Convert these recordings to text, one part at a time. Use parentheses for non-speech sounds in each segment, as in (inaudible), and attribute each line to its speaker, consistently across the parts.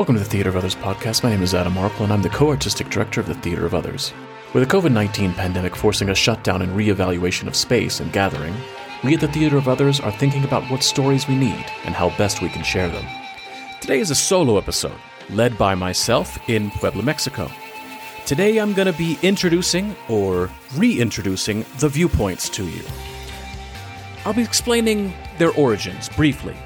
Speaker 1: Welcome to the Theater of Others podcast. My name is Adam Marple, and I'm the co artistic director of the Theater of Others. With the COVID 19 pandemic forcing a shutdown and re-evaluation of space and gathering, we at the Theater of Others are thinking about what stories we need and how best we can share them. Today is a solo episode, led by myself in Puebla, Mexico. Today I'm going to be introducing, or reintroducing, the viewpoints to you. I'll be explaining their origins briefly,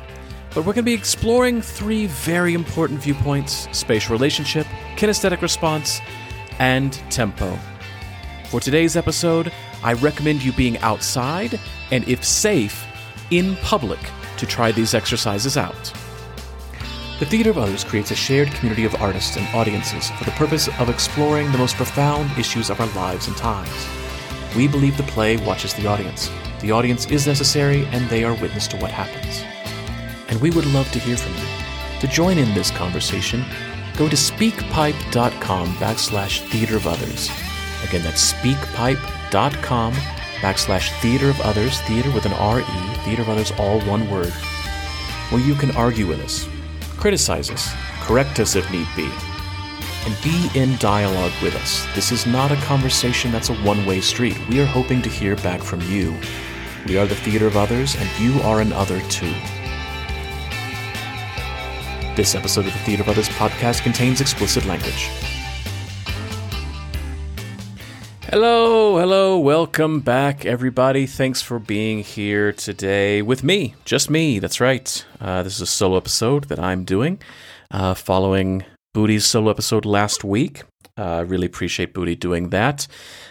Speaker 1: but we're going to be exploring three very important viewpoints spatial relationship, kinesthetic response, and tempo. For today's episode, I recommend you being outside and, if safe, in public to try these exercises out. The Theater of Others creates a shared community of artists and audiences for the purpose of exploring the most profound issues of our lives and times. We believe the play watches the audience. The audience is necessary, and they are witness to what happens and we would love to hear from you. To join in this conversation, go to speakpipe.com backslash theater of others. Again, that's speakpipe.com backslash theater of others, theater with an R-E, theater of others, all one word, where you can argue with us, criticize us, correct us if need be, and be in dialogue with us. This is not a conversation that's a one-way street. We are hoping to hear back from you. We are the theater of others, and you are an other too. This episode of the Theater of Others podcast contains explicit language. Hello, hello, welcome back, everybody. Thanks for being here today with me, just me. That's right. Uh, this is a solo episode that I'm doing, uh, following Booty's solo episode last week. I uh, really appreciate Booty doing that.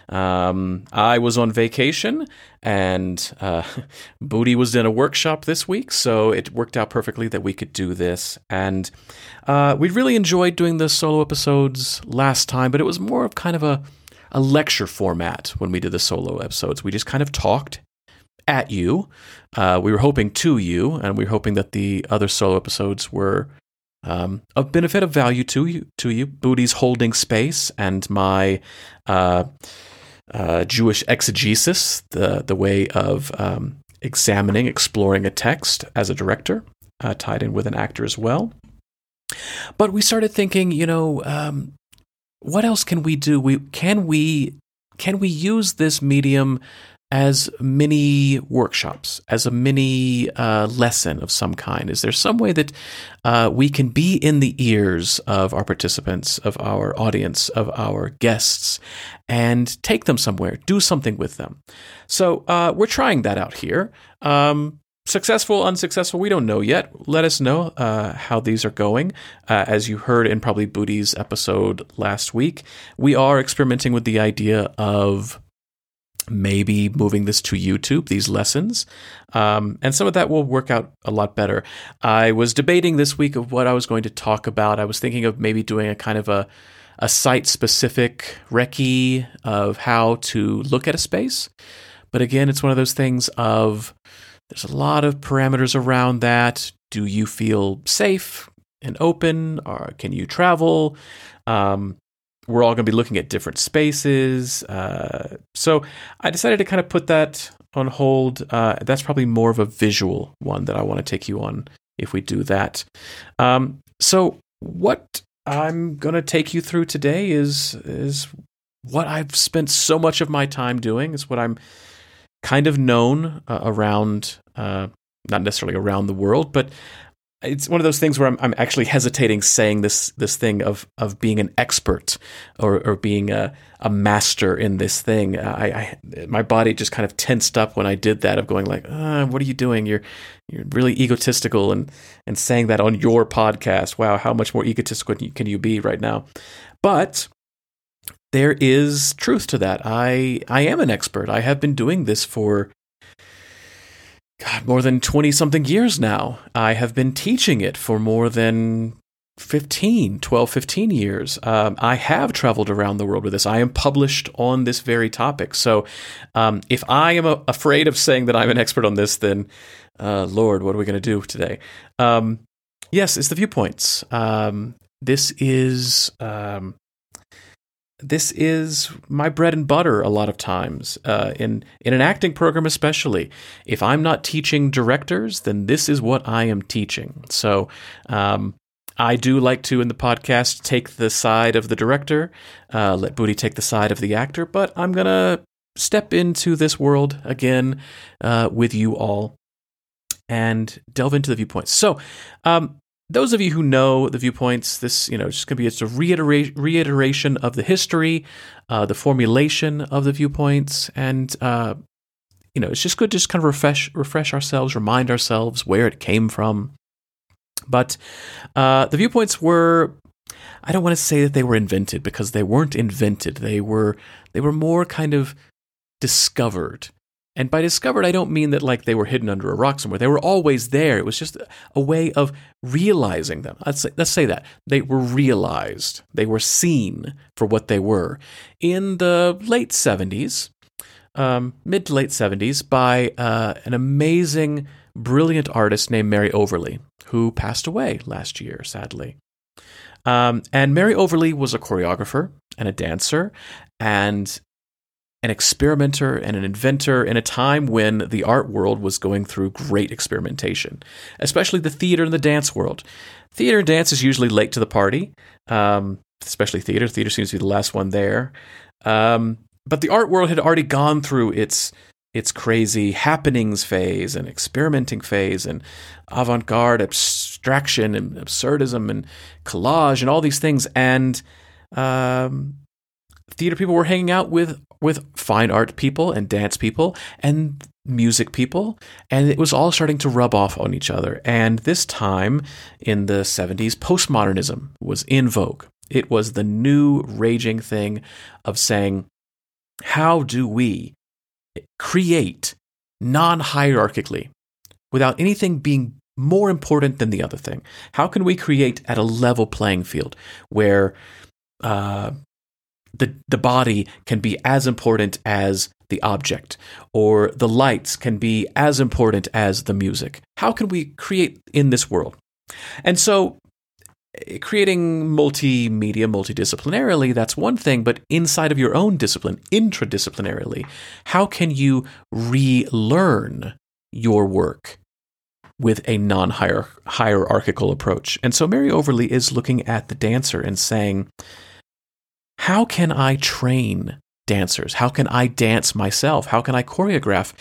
Speaker 1: Um, I was on vacation and uh, (laughs) Booty was in a workshop this week, so it worked out perfectly that we could do this. And uh, we really enjoyed doing the solo episodes last time, but it was more of kind of a, a lecture format when we did the solo episodes. We just kind of talked at you. Uh, we were hoping to you, and we were hoping that the other solo episodes were um, of benefit of value to you. To you, Booty's holding space and my uh, uh, Jewish exegesis, the the way of um, examining, exploring a text as a director, uh, tied in with an actor as well. But we started thinking, you know, um, what else can we do? We can we can we use this medium as mini workshops, as a mini uh, lesson of some kind? Is there some way that uh, we can be in the ears of our participants, of our audience, of our guests, and take them somewhere, do something with them? So uh, we're trying that out here. Um, successful, unsuccessful, we don't know yet. Let us know uh, how these are going. Uh, as you heard in probably Booty's episode last week, we are experimenting with the idea of maybe moving this to YouTube, these lessons. Um, and some of that will work out a lot better. I was debating this week of what I was going to talk about. I was thinking of maybe doing a kind of a, a site specific recce of how to look at a space. But again, it's one of those things of there's a lot of parameters around that. Do you feel safe and open? Or can you travel? Um, we're all going to be looking at different spaces. Uh, so I decided to kind of put that on hold. Uh, that's probably more of a visual one that I want to take you on if we do that. Um, so what I'm going to take you through today is is what I've spent so much of my time doing. It's what I'm kind of known uh, around, uh, not necessarily around the world, but it's one of those things where I'm, I'm actually hesitating saying this this thing of of being an expert or, or being a, a master in this thing. I, I my body just kind of tensed up when I did that of going like, uh, what are you doing? You're you're really egotistical and and saying that on your podcast. Wow, how much more egotistical can you be right now? But there is truth to that. I I am an expert. I have been doing this for God, more than 20 something years now. I have been teaching it for more than 15, 12, 15 years. Um, I have traveled around the world with this. I am published on this very topic. So um, if I am a- afraid of saying that I'm an expert on this, then uh, Lord, what are we going to do today? Um, yes, it's the viewpoints. Um, this is um, this is my bread and butter a lot of times uh, in in an acting program especially if i'm not teaching directors then this is what i am teaching so um, I do like to, in the podcast, take the side of the director, uh, let Booty take the side of the actor, but I'm to step into this world again uh, with you all and delve into the viewpoints. So, um, those of you who know the viewpoints, this you know just going to be it's a reiteration reiteration of the history, uh, the formulation of the viewpoints, and uh, you know it's just good to just kind of refresh refresh ourselves, remind ourselves where it came from. But uh, the viewpoints were I don't want to say that they were invented because they weren't invented. They were they were more kind of discovered. And by discovered, I don't mean that like they were hidden under a rock somewhere. They were always there. It was just a way of realizing them. Let's say, let's say that. They were realized. They were seen for what they were. In the late 70s, um, mid to late 70s, by uh, an amazing, brilliant artist named Mary Overlie, who passed away last year, sadly. Um, and Mary Overlie was a choreographer and a dancer, and an experimenter and an inventor in a time when the art world was going through great experimentation, especially the theater and the dance world. Theater and dance is usually late to the party, um, especially theater. Theater seems to be the last one there. Um, but the art world had already gone through its its crazy happenings phase and experimenting phase and avant-garde abstraction and absurdism and collage and all these things and um, theater people were hanging out with with fine art people and dance people and music people and it was all starting to rub off on each other. And this time in the 70s postmodernism was in vogue. It was the new raging thing of saying how do we create non-hierarchically without anything being more important than the other thing? How can we create at a level playing field where uh, the, the body can be as important as the object, or the lights can be as important as the music. How can we create in this world? And so, eh, creating multimedia multidisciplinarily, that's one thing, but inside of your own discipline, intradisciplinarily, how can you relearn your work? with a non hierarchical approach. And so Mary Overlie is looking at the dancer and saying, how can I train dancers? How can I dance myself? How can I choreograph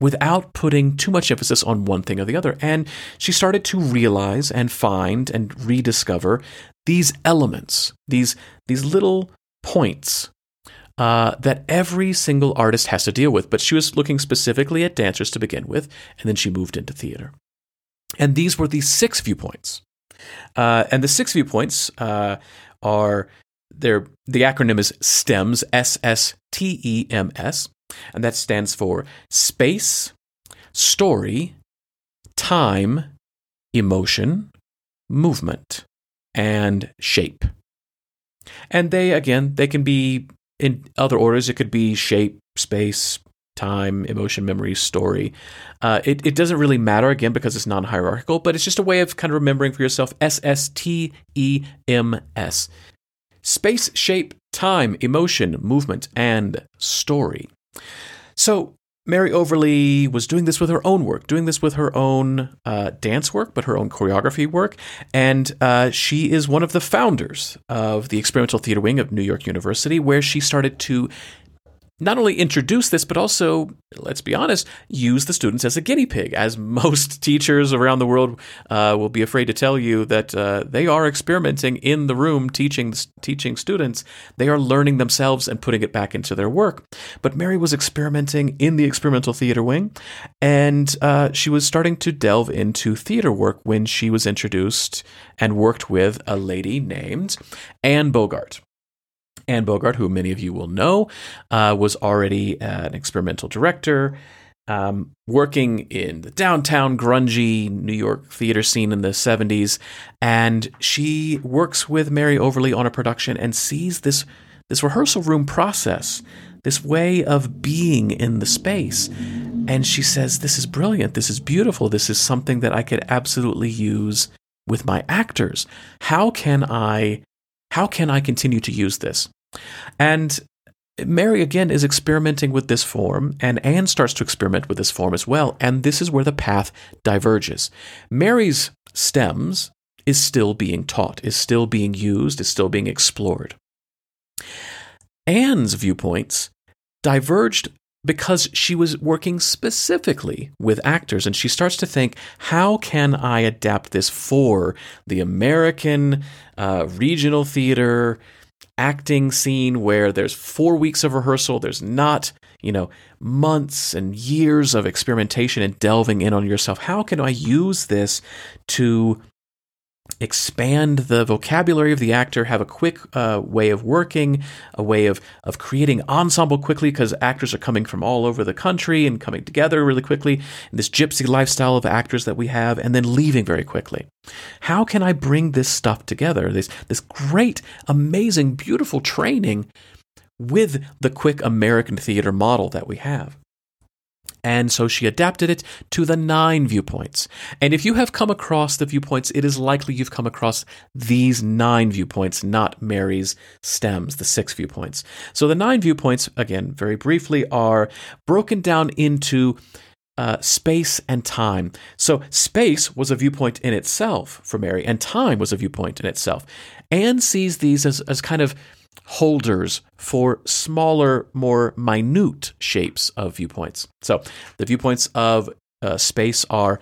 Speaker 1: without putting too much emphasis on one thing or the other? And she started to realize and find and rediscover these elements, these, these little points uh, that every single artist has to deal with. But she was looking specifically at dancers to begin with, and then she moved into theater. And these were the six viewpoints. Uh, and the six viewpoints uh, are the acronym is STEMS, S S T E M S, and that stands for space, story, time, emotion, movement, and shape. And they again, they can be in other orders. It could be shape, space, time, emotion, memory, story. Uh, it, it doesn't really matter again because it's non hierarchical, but it's just a way of kind of remembering for yourself S S T E M S space, shape, time, emotion, movement, and story. So, Mary Overlie was doing this with her own work, doing this with her own uh, dance work, but her own choreography work. And uh, she is one of the founders of the Experimental Theater Wing of New York University, where she started to not only introduce this, but also, let's be honest, use the students as a guinea pig, as most (laughs) teachers around the world uh, will be afraid to tell you that uh, they are experimenting in the room teaching teaching students. They are learning themselves and putting it back into their work. But Mary was experimenting in the experimental theater wing, and uh, she was starting to delve into theater work when she was introduced and worked with a lady named Anne Bogart. Anne Bogart, who many of you will know, uh, was already an experimental director, um, working in the downtown grungy New York theater scene in the 70s. And she works with Mary Overlie on a production and sees this, this rehearsal room process, this way of being in the space. And she says, This is brilliant. This is beautiful. This is something that I could absolutely use with my actors. How can I how can I continue to use this? And Mary again is experimenting with this form, and Anne starts to experiment with this form as well. And this is where the path diverges. Mary's stems is still being taught, is still being used, is still being explored. Anne's viewpoints diverged because she was working specifically with actors and she starts to think how can i adapt this for the american uh, regional theater acting scene where there's four weeks of rehearsal there's not you know months and years of experimentation and delving in on yourself. How can i use this to expand the vocabulary of the actor, have a quick uh, way of working, a way of, of creating ensemble quickly because actors are coming from all over the country and coming together really quickly this gypsy lifestyle of actors that we have, and then leaving very quickly. How can I bring this stuff together? This, this great, amazing, beautiful training with the quick American theater model that we have. And so she adapted it to the nine viewpoints. And if you have come across the viewpoints, it is likely you've come across these nine viewpoints, not Mary's stems, the six viewpoints. So the nine viewpoints, again, very briefly, are broken down into uh, space and time. So space was a viewpoint in itself for Mary, and time was a viewpoint in itself. Anne sees these as, as kind of holders for smaller, more minute shapes of viewpoints. So the viewpoints of uh, space are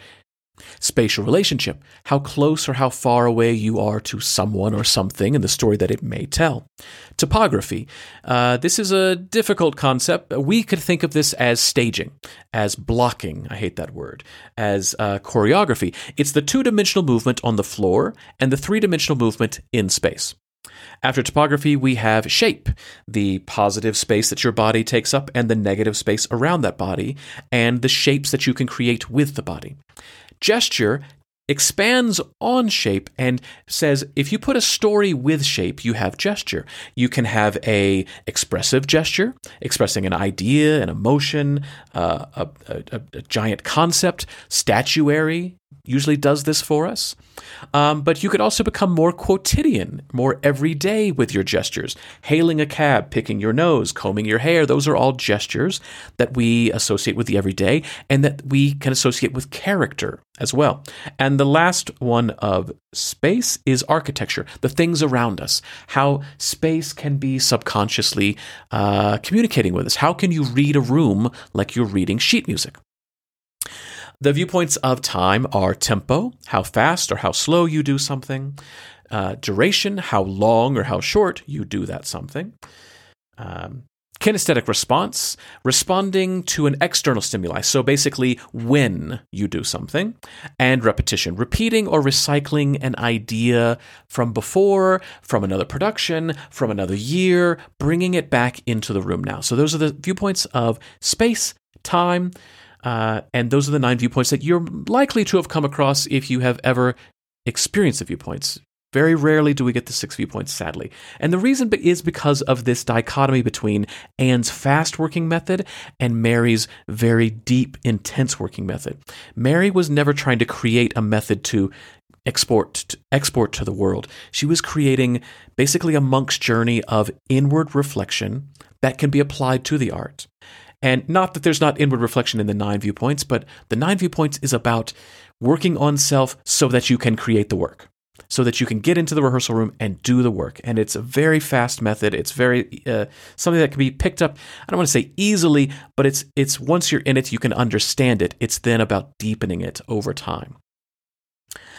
Speaker 1: spatial relationship, how close or how far away you are to someone or something in the story that it may tell. Topography, uh, this is a difficult concept. We could think of this as staging, as blocking, I hate that word, as uh, choreography. It's the two dimensional movement on the floor and the three dimensional movement in space. After topography, we have shape, the positive space that your body takes up and the negative space around that body, and the shapes that you can create with the body. Gesture expands on shape and says if you put a story with shape you have gesture you can have a expressive gesture expressing an idea an emotion uh, a, a, a, giant concept statuary usually does this for us. Um, but you could also become more quotidian, more everyday with your gestures. Hailing a cab, picking your nose, combing your hair, those are all gestures that we associate with the everyday and that we can associate with character as well. And the last one of space is architecture, the things around us, how space can be subconsciously uh, communicating with us. How can you read a room like you're reading sheet music? The viewpoints of time are tempo, how fast or how slow you do something, uh, duration, how long or how short you do that something. Um, kinesthetic response, responding to an external stimuli. So basically, when you do something, and repetition, repeating or recycling an idea from before, from another production, from another year, bringing it back into the room now. So those are the viewpoints of space, time, uh, and those are the nine viewpoints that you're likely to have come across if you have ever experienced the viewpoints. Very rarely do we get the six viewpoints, sadly. And the reason is because of this dichotomy between Anne's fast working method and Mary's very deep, intense working method. Mary was never trying to create a method to export to, export to the world. She was creating basically a monk's journey of inward reflection that can be applied to the art. And not that there's not inward reflection in the nine viewpoints, but the nine viewpoints is about working on self so that you can create the work, so that you can get into the rehearsal room and do the work. And it's a very fast method. It's very uh, something that can be picked up. I don't want to say easily, but it's it's once you're in it, you can understand it. It's then about deepening it over time.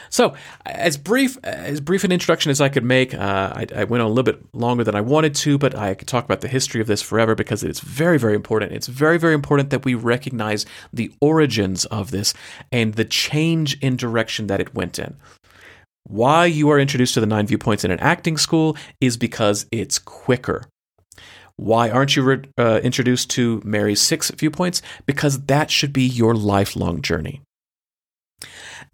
Speaker 1: So, as brief as brief an introduction as I could make, uh, I, I, went on a little bit longer than I wanted to, but I could talk about the history of this forever because it's very, very important. It's very, very important that we recognize the origins of this and the change in direction that it went in. Why you are introduced to the nine viewpoints in an acting school is because it's quicker. Why aren't you re- uh, introduced to Mary's six viewpoints? Because that should be your lifelong journey.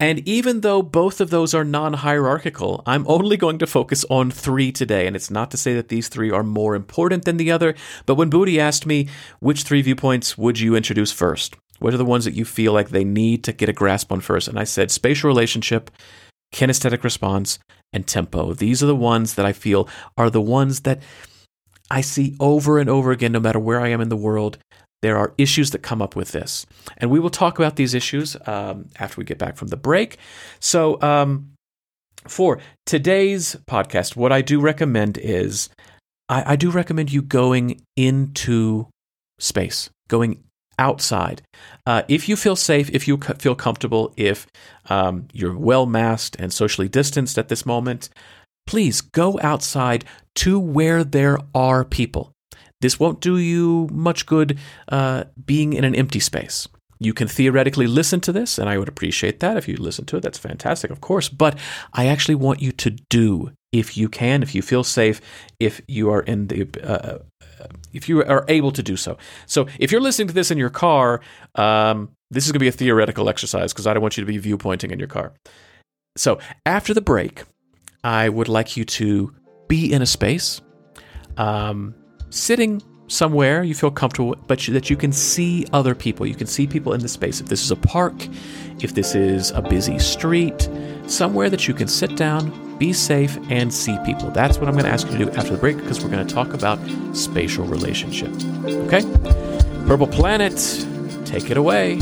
Speaker 1: And even though both of those are non hierarchical, I'm only going to focus on three today. And it's not to say that these three are more important than the other, but when Booty asked me, which three viewpoints would you introduce first? What are the ones that you feel like they need to get a grasp on first? And I said spatial relationship, kinesthetic response, and tempo. These are the ones that I feel are the ones that I see over and over again, no matter where I am in the world, there are issues that come up with this. And we will talk about these issues um, after we get back from the break. So, um, for today's podcast, what I do recommend is I, I do recommend you going into space, going outside. Uh, if you feel safe, if you feel comfortable, if um, you're well masked and socially distanced at this moment, please go outside to where there are people. This won't do you much good uh, being in an empty space. You can theoretically listen to this, and I would appreciate that if you listen to it. That's fantastic, of course. But I actually want you to do, if you can, if you feel safe, if you are in the, uh, uh if you are able to do so. So if you're listening to this in your car, um, this is going to be a theoretical exercise because I don't want you to be viewpointing in your car. So after the break, I would like you to be in a space, um, sitting somewhere you feel comfortable, but that you can see other people. You can see people in the space. If this is a park, if this is a busy street, somewhere that you can sit down, be safe, and see people. That's what I'm going to ask you to do after the break because we're going to talk about spatial relationship. Okay? Purple Planet, take it away.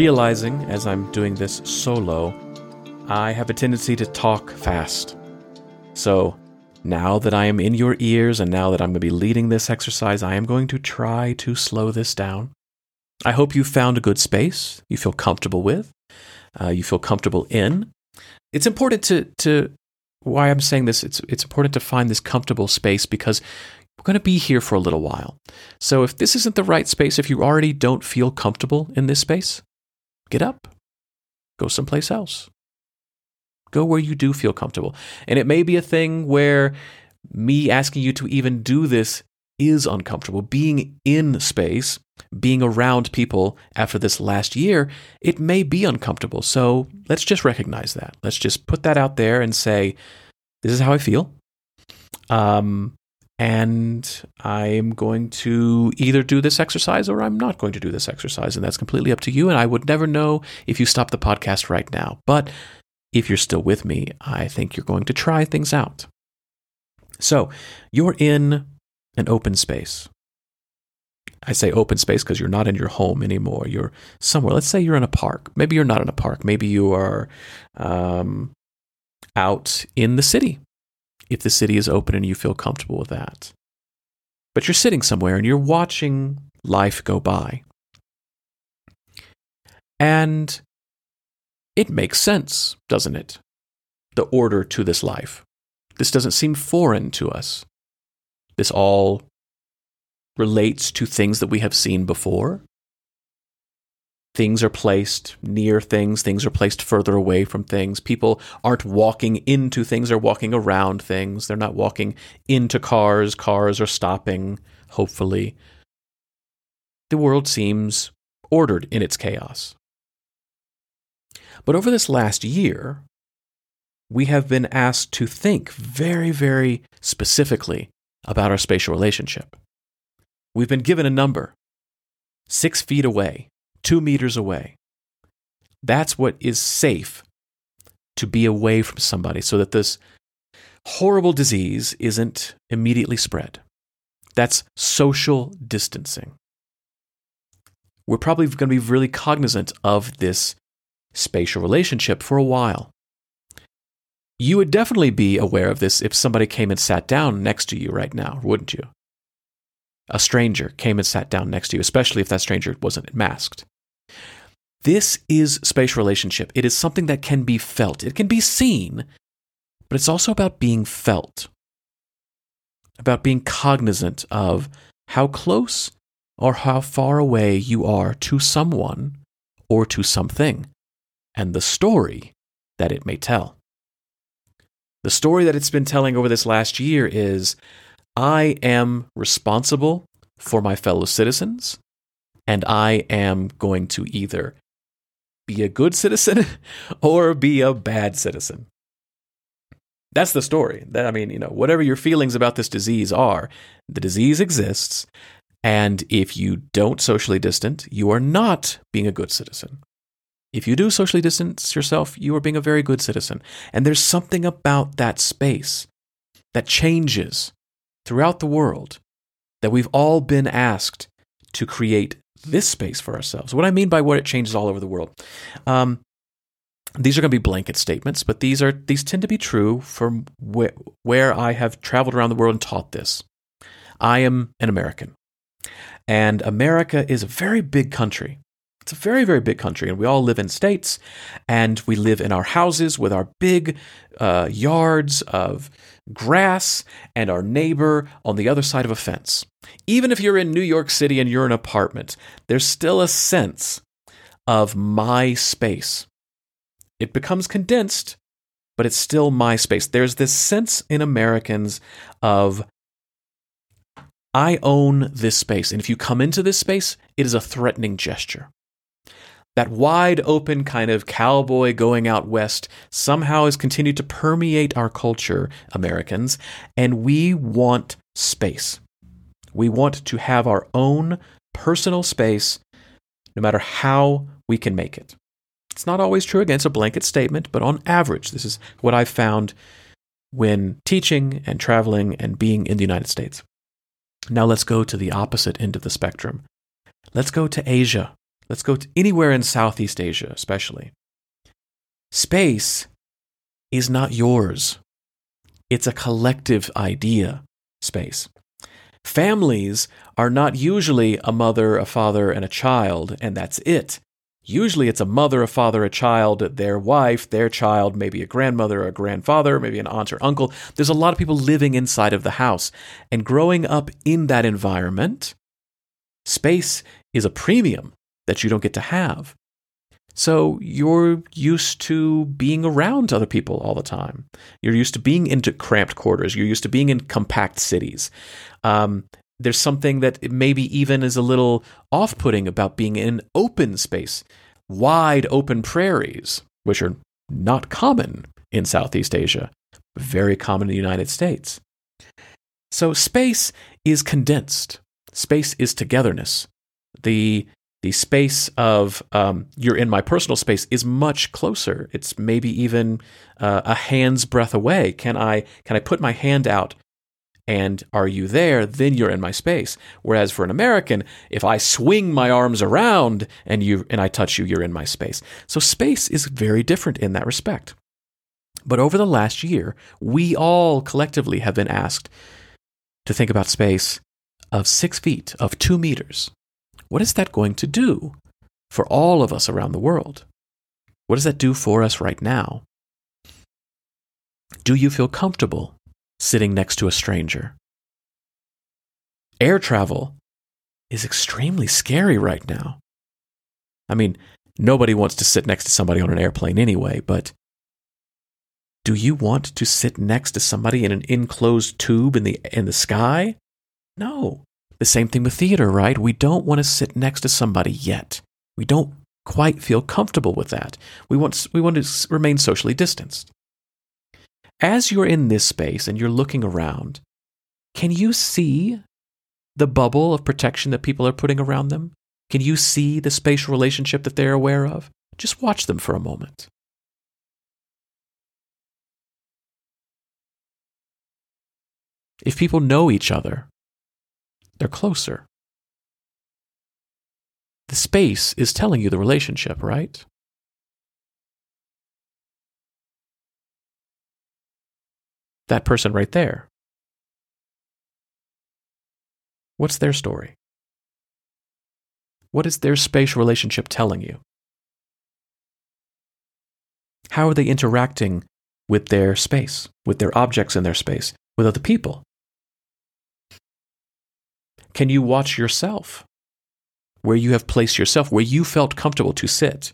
Speaker 1: Realizing as I'm doing this solo, I have a tendency to talk fast. So now that I am in your ears and now that I'm going to be leading this exercise, I am going to try to slow this down. I hope you found a good space you feel comfortable with, uh, you feel comfortable in. It's important to, to why I'm saying this, it's, it's important to find this comfortable space because we're going to be here for a little while. So if this isn't the right space, if you already don't feel comfortable in this space, Get up. Go someplace else. Go where you do feel comfortable. And it may be a thing where me asking you to even do this is uncomfortable. Being in space, being around people after this last year, it may be uncomfortable. So let's just recognize that. Let's just put that out there and say, this is how I feel. Um, and I'm going to either do this exercise or I'm not going to do this exercise. And that's completely up to you. And I would never know if you stop the podcast right now. But if you're still with me, I think you're going to try things out. So you're in an open space. I say open space because you're not in your home anymore. You're somewhere. Let's say you're in a park. Maybe you're not in a park. Maybe you are um, out in the city if the city is open and you feel comfortable with that. But you're sitting somewhere and you're watching life go by. And it makes sense, doesn't it? The order to this life. This doesn't seem foreign to us. This all relates to things that we have seen before things are placed near things, things are placed further away from things. People aren't walking into things, they're walking around things. They're not walking into cars, cars are stopping, hopefully. The world seems ordered in its chaos. But over this last year, we have been asked to think very, very specifically about our spatial relationship. We've been given a number six feet away two meters away. That's what is safe to be away from somebody so that this horrible disease isn't immediately spread. That's social distancing. We're probably going to be really cognizant of this spatial relationship for a while. You would definitely be aware of this if somebody came and sat down next to you right now, wouldn't you? A stranger came and sat down next to you, especially if that stranger wasn't masked. This is spatial relationship. It is something that can be felt. It can be seen, but it's also about being felt, about being cognizant of how close or how far away you are to someone or to something, and the story that it may tell. The story that it's been telling over this last year is I am responsible for my fellow citizens and I am going to either be a good citizen (laughs) or be a bad citizen. That's the story. That, I mean, you know, whatever your feelings about this disease are, the disease exists. And if you don't socially distance, you are not being a good citizen. If you do socially distance yourself, you are being a very good citizen. And there's something about that space that changes throughout the world that we've all been asked to create this space for ourselves. What I mean by what it changes all over the world. Um, these are going to be blanket statements, but these are these tend to be true from where, where I have traveled around the world and taught this. I am an American, and America is a very big country. It's a very, very big country, and we all live in states, and we live in our houses with our big uh, yards of grass and our neighbor on the other side of a fence. Even if you're in New York City and you're in an apartment, there's still a sense of my space it becomes condensed, but it's still my space. There's this sense in Americans of I own this space. And if you come into this space, it is a threatening gesture. That wide open kind of cowboy going out west somehow has continued to permeate our culture, Americans, and we want space. We want to have our own personal space, no matter how we can make it. It's not always true. Again, it's a blanket statement, but on average, this is what I've found when teaching and traveling and being in the United States. Now let's go to the opposite end of the spectrum. Let's go to Asia. Let's go to anywhere in Southeast Asia, especially. Space is not yours. It's a collective idea, space. Families are not usually a mother, a father, and a child, and that's it. Usually it's a mother, a father, a child, their wife, their child, maybe a grandmother, a grandfather, maybe an aunt or uncle. There's a lot of people living inside of the house. And growing up in that environment, space is a premium that you don't get to have. So you're used to being around other people all the time. You're used to being into cramped quarters. You're used to being in compact cities. Um, there's something that maybe even is a little off putting about being in open space, wide open prairies, which are not common in Southeast Asia, very common in the United States. So space is condensed. Space is togetherness. The the space of um, you're in my personal space is much closer. It's maybe even uh, a hand's breadth away. Can I can I put my hand out and are you there, then you're in my space. Whereas for an American, if I swing my arms around and you and I touch you, you're in my space. So space is very different in that respect. But over the last year, we all collectively have been asked to think about space of six feet, of two meters. What is that going to do for all of us around the world? What does that do for us right now? Do you feel comfortable sitting next to a stranger. Air travel is extremely scary right now. I mean, nobody wants to sit next to somebody on an airplane anyway, but do you want to sit next to somebody in an enclosed tube in the in the sky? No. The same thing with theater, right? We don't want to sit next to somebody yet. We don't quite feel comfortable with that. We want we want to remain socially distanced. As you're in this space and you're looking around, can you see the bubble of protection that people are putting around them? Can you see the spatial relationship that they're aware of? Just watch them for a moment. If people know each other, they're closer. The space is telling you the relationship, right? that person right there. What's their story? What is their spatial relationship telling you? How are they interacting with their space, with their objects in their space, with other people? Can you watch yourself? Where you have placed yourself, where you felt comfortable to sit.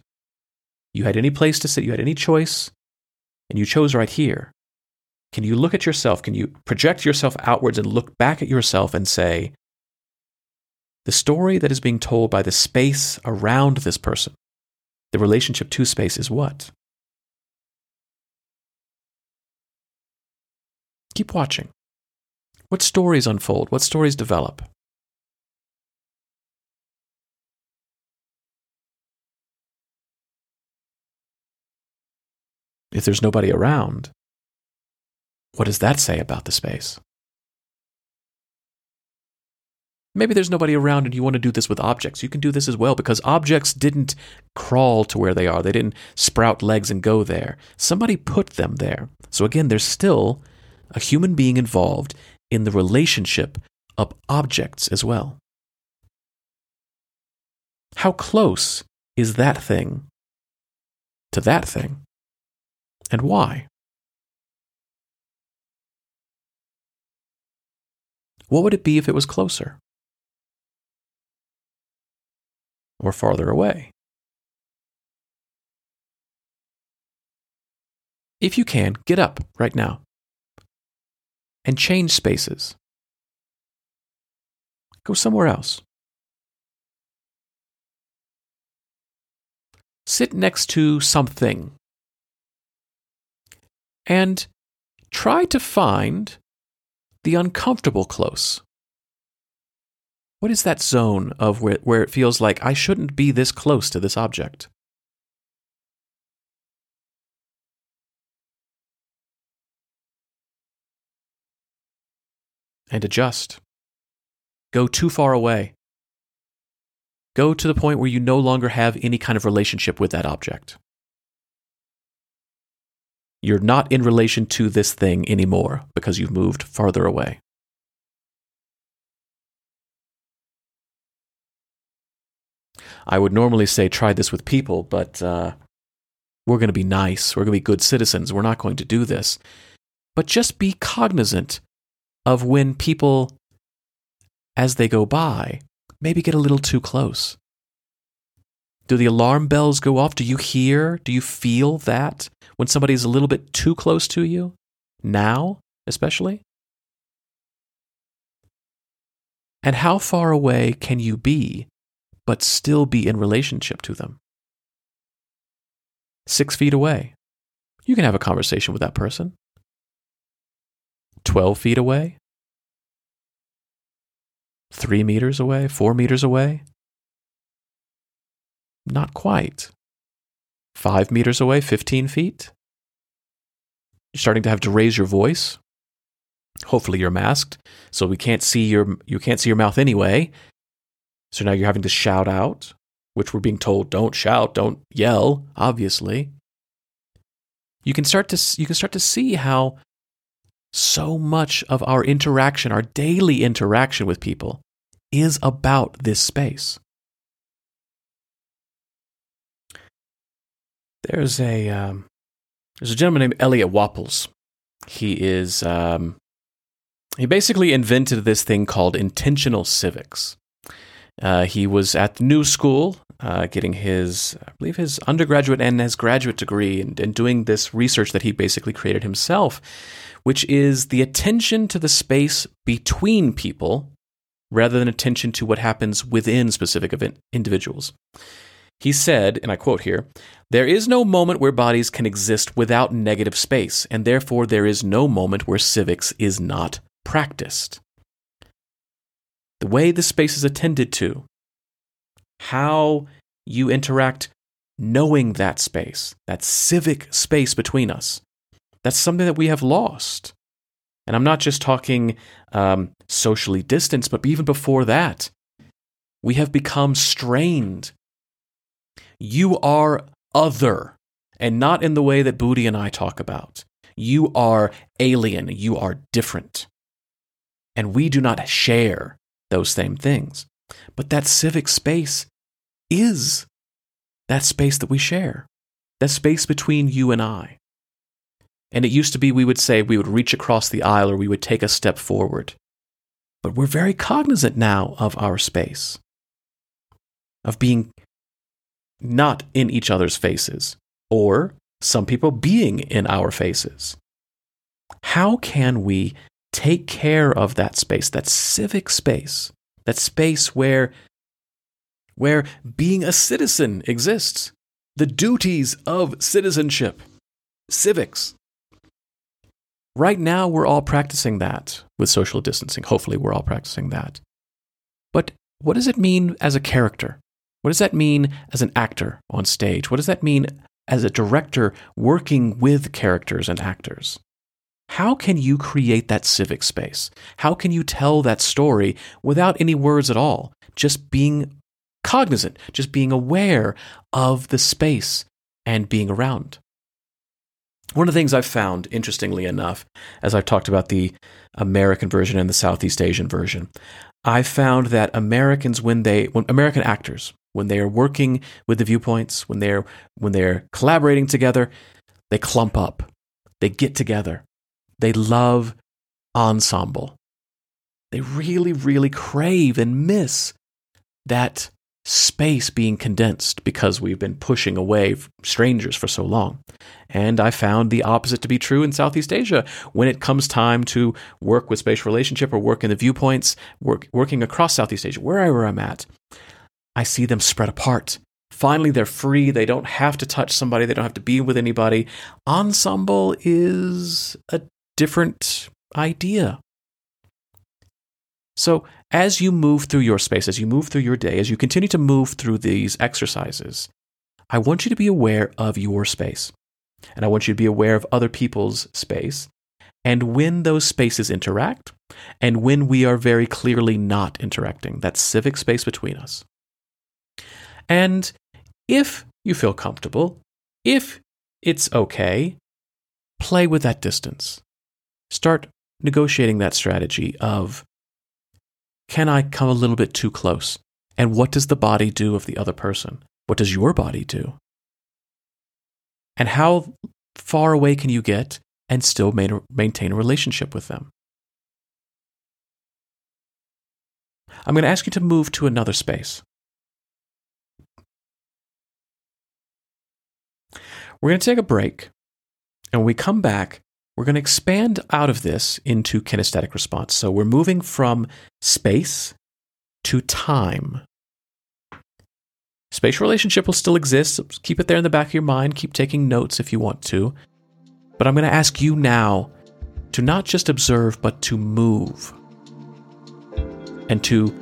Speaker 1: You had any place to sit, you had any choice, and you chose right here. Can you look at yourself? Can you project yourself outwards and look back at yourself and say, the story that is being told by the space around this person, the relationship to space is what? Keep watching. What stories unfold? What stories develop? If there's nobody around, what does that say about the space? Maybe there's nobody around and you want to do this with objects. You can do this as well because objects didn't crawl to where they are. They didn't sprout legs and go there. Somebody put them there. So again, there's still a human being involved in the relationship of objects as well. How close is that thing to that thing? And why? What would it be if it was closer? Or farther away? If you can, get up right now and change spaces. Go somewhere else. Sit next to something and try to find the uncomfortable close. What is that zone of where, where it feels like I shouldn't be this close to this object? And adjust. Go too far away. Go to the point where you no longer have any kind of relationship with that object. You're not in relation to this thing anymore because you've moved farther away. I would normally say try this with people, but uh, we're going to be nice. We're going to be good citizens. We're not going to do this. But just be cognizant of when people, as they go by, maybe get a little too close. Do the alarm bells go off? Do you hear? Do you feel that when somebody's a little bit too close to you? Now, especially? And how far away can you be, but still be in relationship to them? Six feet away. You can have a conversation with that person. 12 feet away? Three meters away? Four meters away? Not quite. Five meters away, 15 feet? You're starting to have to raise your voice. Hopefully you're masked, so we can't see your you can't see your mouth anyway. So now you're having to shout out, which we're being told don't shout, don't yell, obviously. You can start to you can start to see how so much of our interaction, our daily interaction with people, is about this space. There's a um, there's a gentleman named Elliot Wapples. He is um, he basically invented this thing called intentional civics. Uh, he was at the New School, uh, getting his, I believe, his undergraduate and his graduate degree, and, and doing this research that he basically created himself which is the attention to the space between people rather than attention to what happens within specific individuals. He said, and I quote here, there is no moment where bodies can exist without negative space, and therefore there is no moment where civics is not practiced. The way the space is attended to, how you interact knowing that space, that civic space between us, that's something that we have lost. And I'm not just talking um, socially distanced, but even before that, we have become strained. You are other, and not in the way that Booty and I talk about. You are alien, you are different. And we do not share those same things. But that civic space is that space that we share, that space between you and I. And it used to be we would say we would reach across the aisle or we would take a step forward. But we're very cognizant now of our space, of being not in each other's faces, or some people being in our faces. How can we take care of that space, that civic space that space where where being a citizen exists, the duties of citizenship, civics. Right now, we're all practicing that with social distancing. Hopefully, we're all practicing that. But what does it mean as a character? What does that mean as an actor on stage? What does that mean as a director working with characters and actors? How can you create that civic space? How can you tell that story without any words at all? Just being cognizant, just being aware of the space and being around. One of the things I've found, interestingly enough, as I've talked about the American version and the Southeast Asian version, I've found that Americans, when they, when American actors, when they are working with the viewpoints, when they're when they're collaborating together, they clump up, they get together, they love ensemble. They really, really crave and miss that space being condensed because we've been pushing away strangers for so long. And I found the opposite to be true in Southeast Asia. When it comes time to work with spatial relationship or work in the viewpoints, work, working across Southeast Asia, wherever I'm at, I see them spread apart. Finally, they're free. They don't have to touch somebody. They don't have to be with anybody. Ensemble is a different idea. So, as you move through your space, as you move through your day, as you continue to move through these exercises, I want you to be aware of your space. And I want you to be aware of other people's space. And when those spaces interact, and when we are very clearly not interacting, that civic space between us. And if you feel comfortable, if it's okay, play with that distance. Start negotiating that strategy of can I come a little bit too close? And what does the body do of the other person? What does your body do? And how far away can you get and still maintain a relationship with them? I'm going to ask you to move to another space. We're going to take a break. And when we come back, we're going to expand out of this into kinesthetic response. So we're moving from space to time. Spatial relationship will still exist. So keep it there in the back of your mind. Keep taking notes if you want to. But I'm going to ask you now to not just observe, but to move and to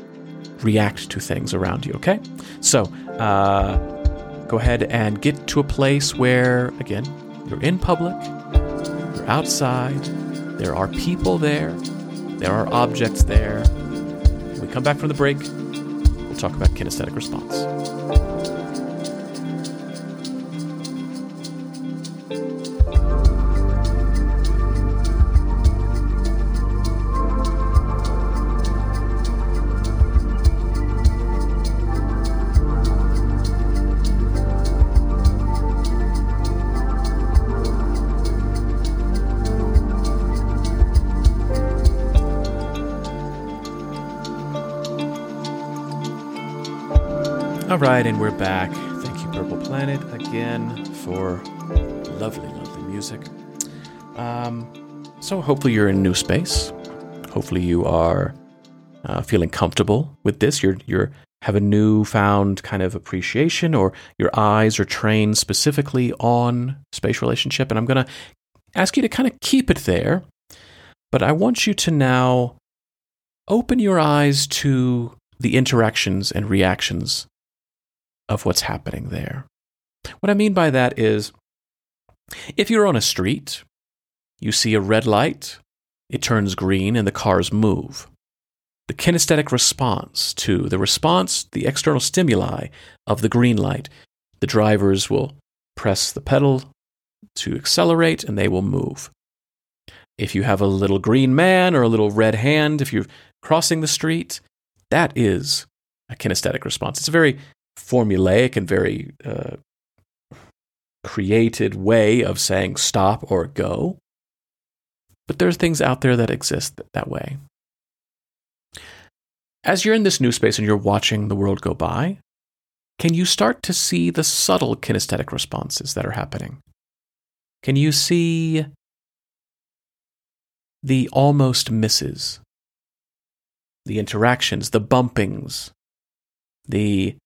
Speaker 1: react to things around you, okay? So, uh, go ahead and get to a place where, again, you're in public, you're outside, there are people there, there are objects there. When we come back from the break, we'll talk about kinesthetic response. All right, and we're back. Thank you, Purple Planet, again for lovely, lovely music. Um, so, hopefully, you're in a new space. Hopefully, you are uh, feeling comfortable with this. You're you're have a newfound kind of appreciation, or your eyes are trained specifically on space relationship. And I'm going to ask you to kind of keep it there, but I want you to now open your eyes to the interactions and reactions of what's happening there. What I mean by that is if you're on a street, you see a red light, it turns green, and the cars move. The kinesthetic response to the response, the external stimuli of the green light, the drivers will press the pedal to accelerate and they will move. If you have a little green man or a little red hand, if you're crossing the street, that is a kinesthetic response. It's a very formulaic and very uh, created way of saying stop or go. But there are things out there that exist that way. As you're in this new space and you're watching the world go by, can you start to see the subtle kinesthetic responses that are happening? Can you see the almost misses? the interactions, the bumpings, the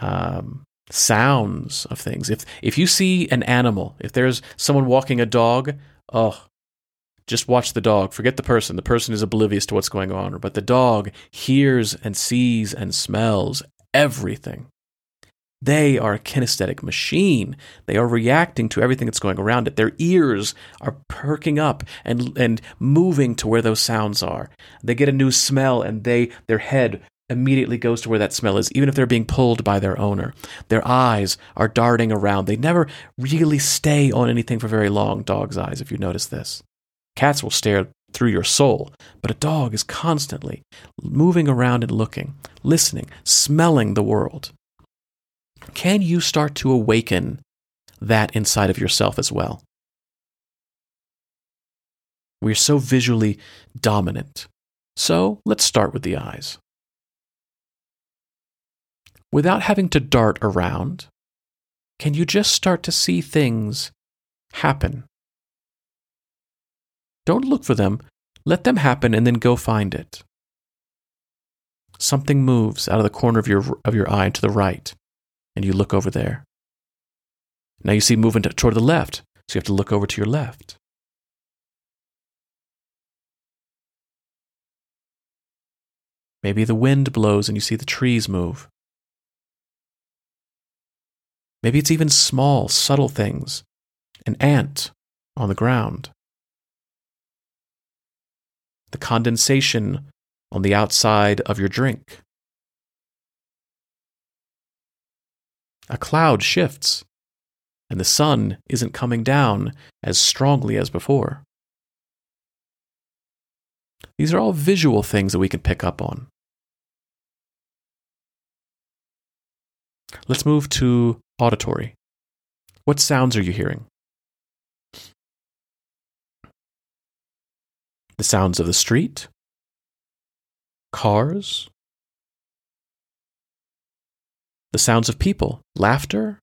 Speaker 1: um, sounds of things. If if you see an animal, if there's someone walking a dog, oh, just watch the dog. Forget the person. The person is oblivious to what's going on. But the dog hears and sees and smells everything. They are a kinesthetic machine. They are reacting to everything that's going around it. Their ears are perking up and and moving to where those sounds are. They get a new smell and they their head immediately goes to where that smell is, even if they're being pulled by their owner. Their eyes are darting around. They never really stay on anything for very long, dog's eyes, if you notice this. Cats will stare through your soul, but a dog is constantly moving around and looking, listening, smelling the world. Can you start to awaken that inside of yourself as well? We're so visually dominant. So let's start with the eyes. Without having to dart around, can you just start to see things happen? Don't look for them, let them happen and then go find it. Something moves out of the corner of your, of your eye to the right and you look over there. Now you see movement toward the left, so you have to look over to your left. Maybe the wind blows and you see the trees move. Maybe it's even small, subtle things an ant on the ground, the condensation on the outside of your drink. a cloud shifts, and the sun isn't coming down as strongly as before. These are all visual things that we can pick up on. Let's move to auditory. What sounds are you hearing? The sounds of the street? Cars? the sounds of people, laughter.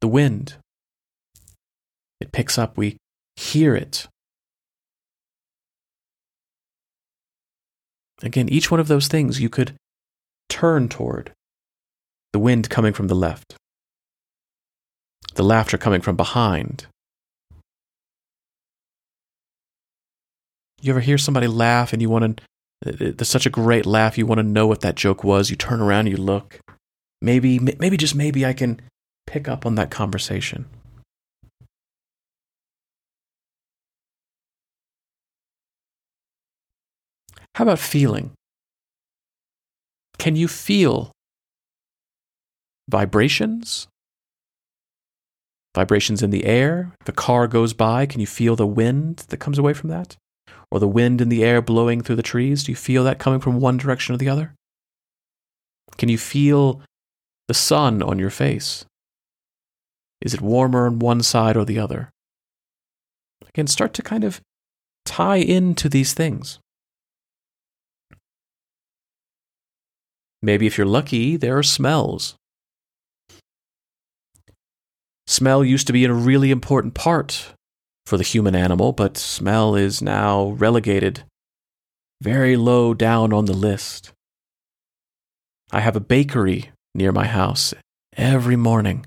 Speaker 1: The wind. It picks up, we hear it. Again, each one of those things you could turn toward. The wind coming from the left, the laughter coming from behind, You ever hear somebody laugh and you want to, there's such a great laugh, you want to know what that joke was. You turn around, you look. Maybe, maybe just maybe I can pick up on that conversation. How about feeling? Can you feel vibrations? Vibrations in the air? If a car goes by, can you feel the wind that comes away from that? or the wind in the air blowing through the trees? Do you feel that coming from one direction or the other? Can you feel the sun on your face? Is it warmer on one side or the other? Again, start to kind of tie into these things. Maybe if you're lucky, there are smells. Smell used to be a really important part for the human animal, but smell is now relegated very low down on the list. I have a bakery near my house. Every morning,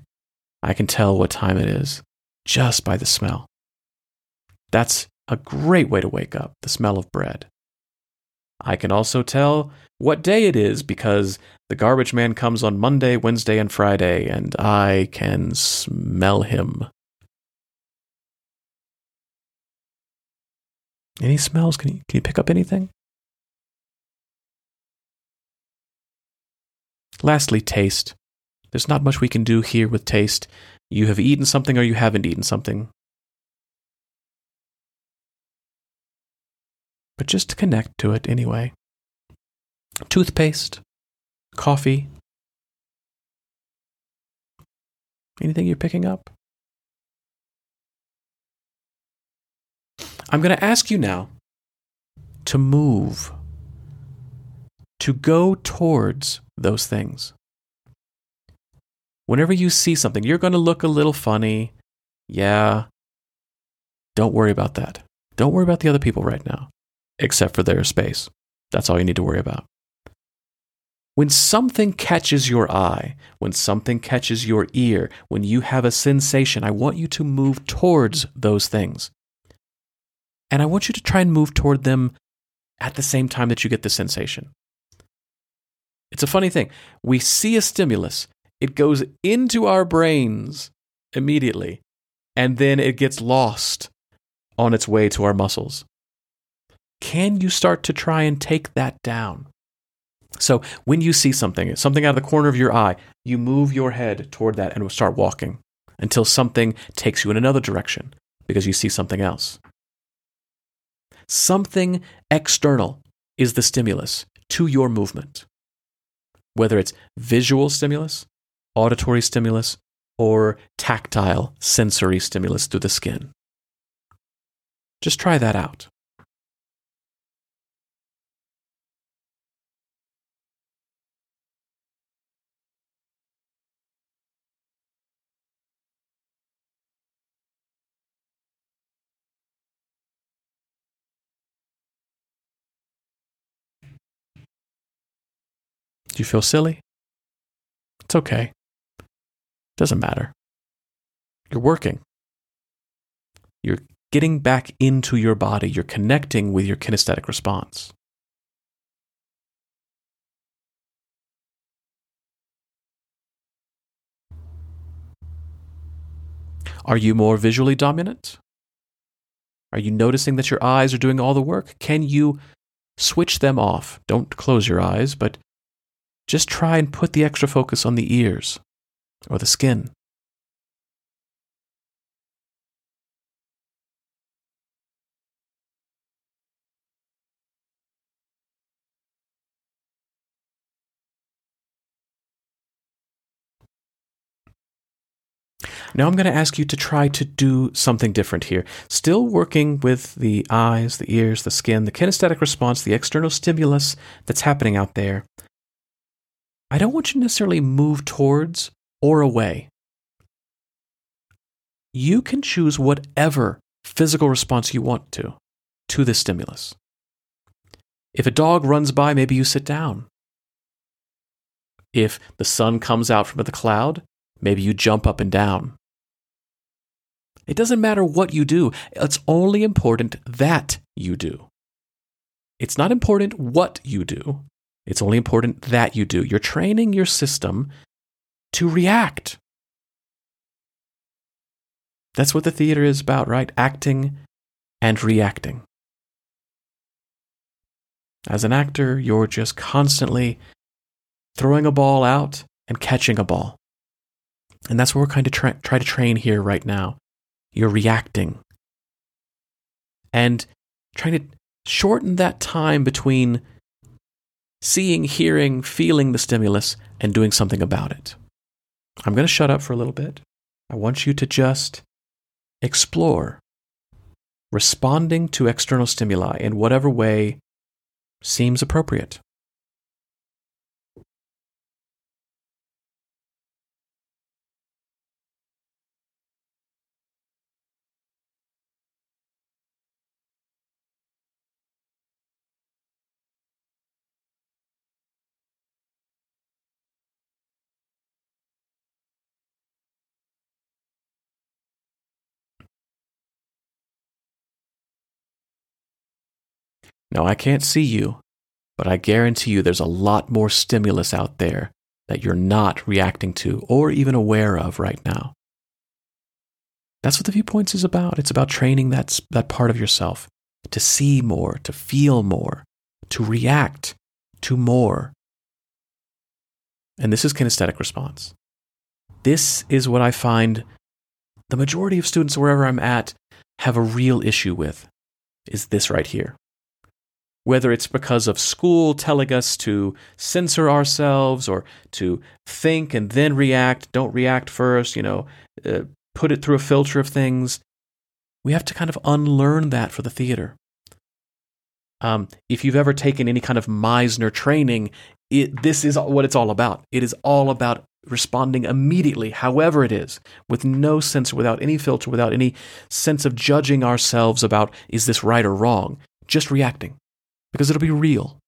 Speaker 1: I can tell what time it is just by the smell. That's a great way to wake up, the smell of bread. I can also tell what day it is because the garbage man comes on Monday, Wednesday, and Friday, and I can smell him. Any smells? Can you, can you pick up anything? Lastly, taste. There's not much we can do here with taste. You have eaten something or you haven't eaten something. But just connect to it anyway. Toothpaste, coffee. Anything you're picking up? I'm going to ask you now to move, to go towards those things. Whenever you see something, you're going to look a little funny. Yeah. Don't worry about that. Don't worry about the other people right now, except for their space. That's all you need to worry about. When something catches your eye, when something catches your ear, when you have a sensation, I want you to move towards those things. And I want you to try and move toward them at the same time that you get the sensation. It's a funny thing. We see a stimulus, it goes into our brains immediately, and then it gets lost on its way to our muscles. Can you start to try and take that down? So when you see something, something out of the corner of your eye, you move your head toward that and start walking until something takes you in another direction because you see something else. Something external is the stimulus to your movement, whether it's visual stimulus, auditory stimulus, or tactile sensory stimulus through the skin. Just try that out. You feel silly? It's okay. Doesn't matter. You're working. You're getting back into your body. You're connecting with your kinesthetic response. Are you more visually dominant? Are you noticing that your eyes are doing all the work? Can you switch them off? Don't close your eyes, but just try and put the extra focus on the ears or the skin. Now I'm going to ask you to try to do something different here. Still working with the eyes, the ears, the skin, the kinesthetic response, the external stimulus that's happening out there. I don't want you to necessarily move towards or away. You can choose whatever physical response you want to to this stimulus. If a dog runs by, maybe you sit down. If the sun comes out from the cloud, maybe you jump up and down. It doesn't matter what you do, it's only important that you do. It's not important what you do, it's only important that you do. You're training your system to react. That's what the theater is about, right? Acting and reacting. As an actor, you're just constantly throwing a ball out and catching a ball. And that's what we're kind of tra- try to train here right now. You're reacting and trying to shorten that time between seeing, hearing, feeling the stimulus, and doing something about it. I'm going to shut up for a little bit. I want you to just explore responding to external stimuli in whatever way seems appropriate. Now, I can't see you, but I guarantee you there's a lot more stimulus out there that you're not reacting to or even aware of right now. That's what the viewpoints is about. It's about training that, that part of yourself to see more, to feel more, to react to more. And this is kinesthetic response. This is what I find the majority of students, wherever I'm at, have a real issue with, is this right here whether it's because of school telling us to censor ourselves or to think and then react, don't react first, you know, uh, put it through a filter of things. We have to kind of unlearn that for the theater. Um, if you've ever taken any kind of Meisner training, it, this is what it's all about. It is all about responding immediately, however it is, with no sense, without any filter, without any sense of judging ourselves about is this right or wrong, just reacting because it'll be real.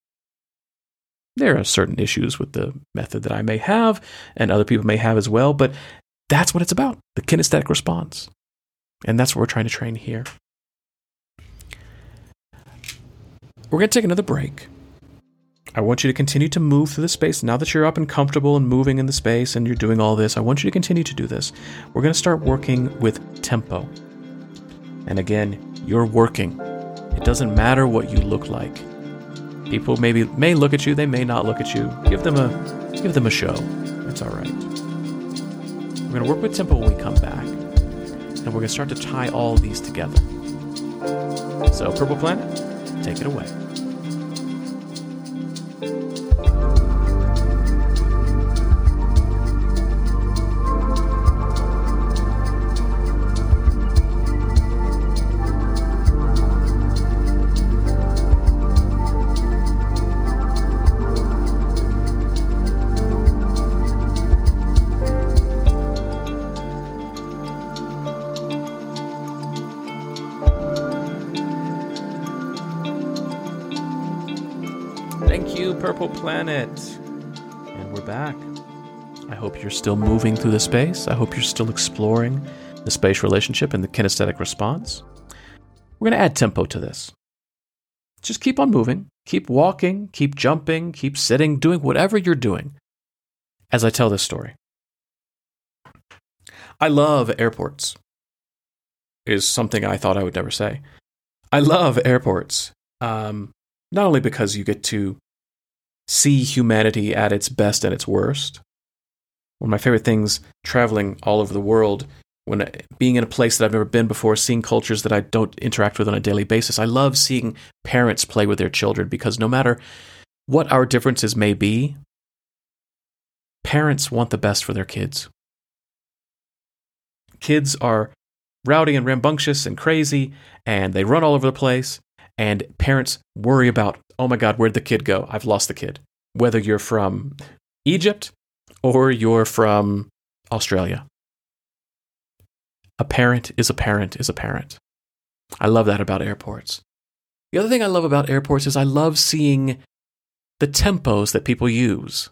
Speaker 1: There are certain issues with the method that I may have and other people may have as well, but that's what it's about the kinesthetic response. And that's what we're trying to train here. We're going to take another break. I want you to continue to move through the space. Now that you're up and comfortable and moving in the space and you're doing all this, I want you to continue to do this. We're going to start working with tempo. And again, you're working. It doesn't matter what you look like. People maybe may look at you, they may not look at you. Give them a give them a show. It's all right. We're going to work with tempo when we come back. And we're going to start to tie all these together. So, Purple Planet, take it away. Planet. And we're back. I hope you're still moving through the space. I hope you're still exploring the space relationship and the kinesthetic response. We're going to add tempo to this. Just keep on moving, keep walking, keep jumping, keep sitting, doing whatever you're doing as I tell this story. I love airports, is something I thought I would never say. I love airports, um, not only because you get to see humanity at its best and its worst. One of my favorite things traveling all over the world, when uh, being in a place that I've never been before, seeing cultures that I don't interact with on a daily basis, I love seeing parents play with their children because no matter what our differences may be, parents want the best for their kids. Kids are rowdy and rambunctious and crazy, and they run all over the place, and parents worry about oh my God, where'd the kid go? I've lost the kid. Whether you're from Egypt or you're from Australia. A parent is a parent is a parent. I love that about airports. The other thing I love about airports is I love seeing the tempos that people use.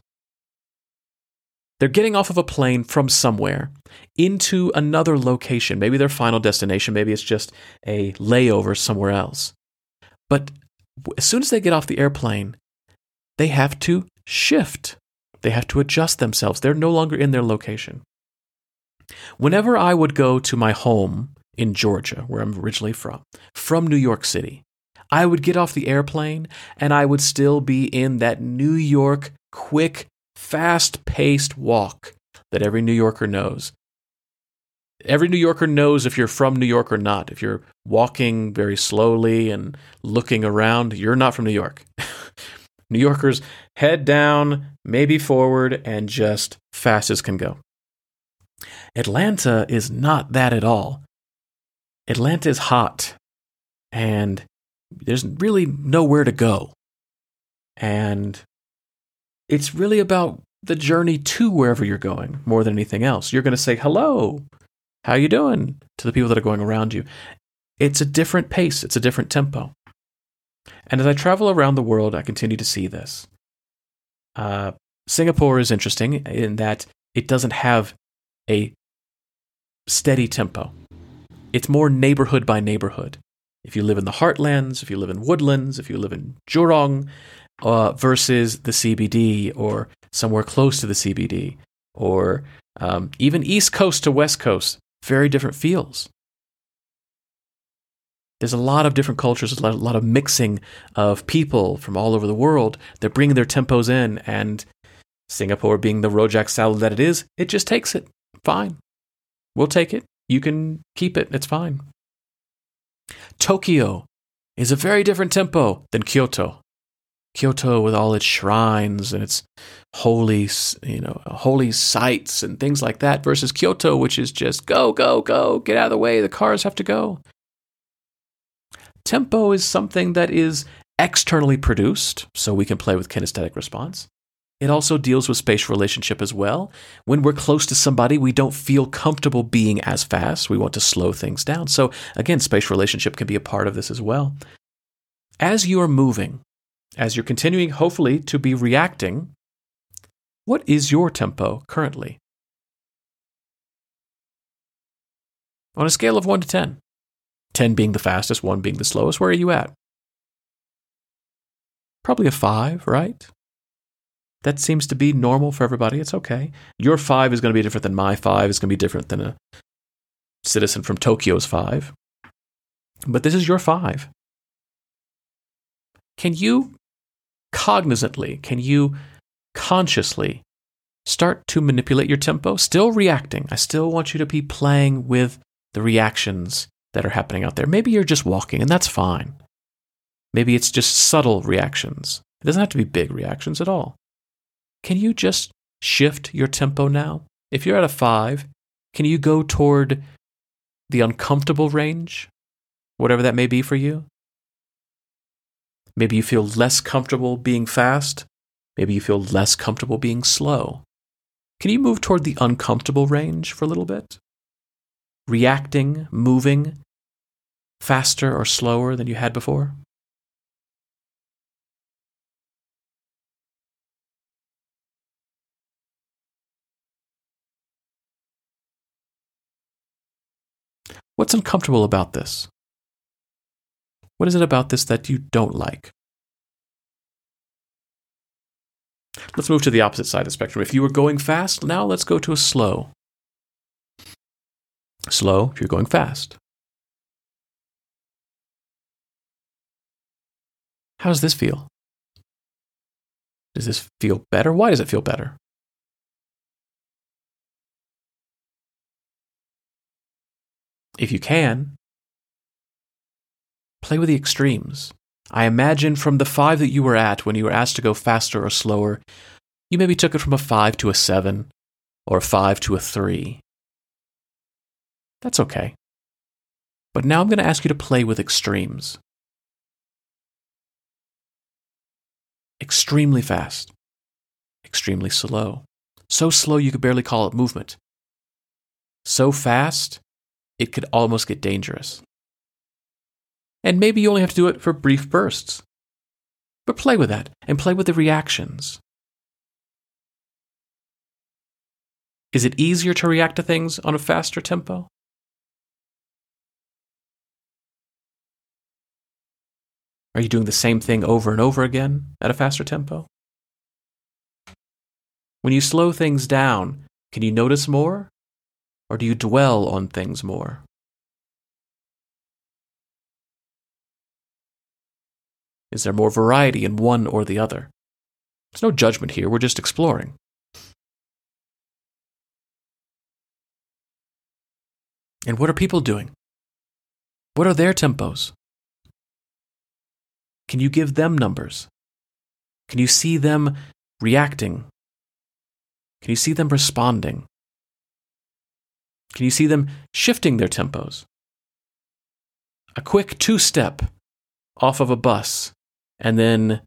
Speaker 1: They're getting off of a plane from somewhere into another location, maybe their final destination, maybe it's just a layover somewhere else. But as soon as they get off the airplane, they have to shift. They have to adjust themselves. They're no longer in their location. Whenever I would go to my home in Georgia, where I'm originally from, from New York City, I would get off the airplane and I would still be in that New York quick, fast paced walk that every New Yorker knows. Every New Yorker knows if you're from New York or not. If you're walking very slowly and looking around, you're not from New York. (laughs) New Yorkers head down, maybe forward, and just fast as can go. Atlanta is not that at all. Atlanta is hot, and there's really nowhere to go. And it's really about the journey to wherever you're going more than anything else. You're going to say hello how you doing to the people that are going around you. It's a different pace, it's a different tempo. And as I travel around the world, I continue to see this. Uh, Singapore is interesting in that it doesn't have a steady tempo. It's more neighborhood by neighborhood. If you live in the heartlands, if you live in woodlands, if you live in Jurong, uh, versus the CBD or somewhere close to the CBD, or um, even East Coast to West Coast, very different feels. There's a lot of different cultures, a lot, of mixing of people from all over the world. They're bringing their tempos in, and Singapore, being the rojak salad that it is, it just takes it. Fine. We'll take it. You can keep it. It's fine. Tokyo is a very different tempo than Kyoto. Kyoto with all its shrines and its holy, you know, holy sites and things like that versus Kyoto which is just go go go, get out of the way, the cars have to go. Tempo is something that is externally produced, so we can play with kinesthetic response. it also deals with spatial relationship as well. When we're close to somebody, we don't feel comfortable being as fast. We want to slow things down. So, again, spatial relationship can be a part of this as well. As you are moving, as you're continuing, hopefully, to be reacting, what is your tempo currently? On a scale of 1 to 10, 10 being the fastest, 1 being the slowest, where are you at? Probably a 5, right? That seems to be normal for everybody. It's okay. Your 5 is going to be different than my 5, is going to be different than a citizen from Tokyo's 5. But this is your 5. Can you cognizantly, can you consciously start to manipulate your tempo? Still reacting. I still want you to be playing with the reactions that are happening out there. Maybe you're just walking, and that's fine. Maybe it's just subtle reactions. It doesn't have to be big reactions at all. Can you just shift your tempo now? If you're at a five, can you go toward the uncomfortable range, whatever that may be for you? Maybe you feel less comfortable being fast. Maybe you feel less comfortable being slow. Can you move toward the uncomfortable range for a little bit? Reacting, moving faster or slower than you had before? What's uncomfortable about this? What is it about this that you don't like? Let's move to the opposite side of the spectrum. If you were going fast, now let's go to a slow. Slow if you're going fast. How does this feel? Does this feel better? Why does it feel better? if you can, play with the extremes. I imagine from the five that you were at when you were asked to go faster or slower, you maybe took it from a five to a seven or a five to a three. That's okay. But now I'm going to ask you to play with extremes. Extremely fast, extremely slow. So slow you could barely call it movement. So fast it could almost get dangerous. And maybe you only have to do it for brief bursts. But play with that and play with the reactions. Is it easier to react to things on a faster tempo? Are you doing the same thing over and over again at a faster tempo? When you slow things down, can you notice more or do you dwell on things more? Is there more variety in one or the other? There's no judgment here, we're just exploring. And what are people doing? What are their tempos? Can you give them numbers? Can you see them reacting? Can you see them responding? Can you see them shifting their tempos? A quick two step off of a bus, and then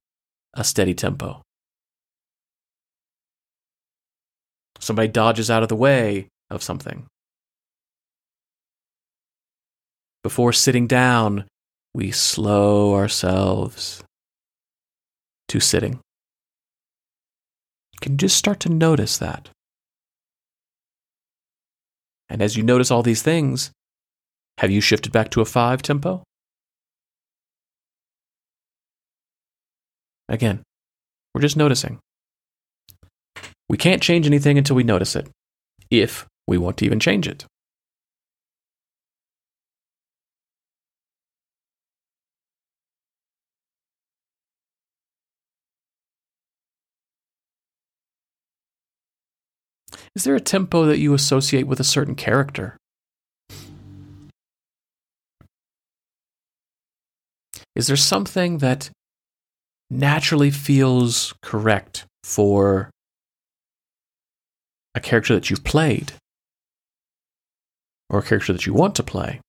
Speaker 1: a steady tempo. Somebody dodges out of the way of something. Before sitting down, we slow ourselves to sitting. You can just start to notice that. And as you notice all these things, have you shifted back to a five tempo? Again, we're just noticing. We can't change anything until we notice it, if we want to even change it. Is there a tempo that you associate with a certain character? Is there something that naturally feels correct for a character that you've played or a character that you want to play?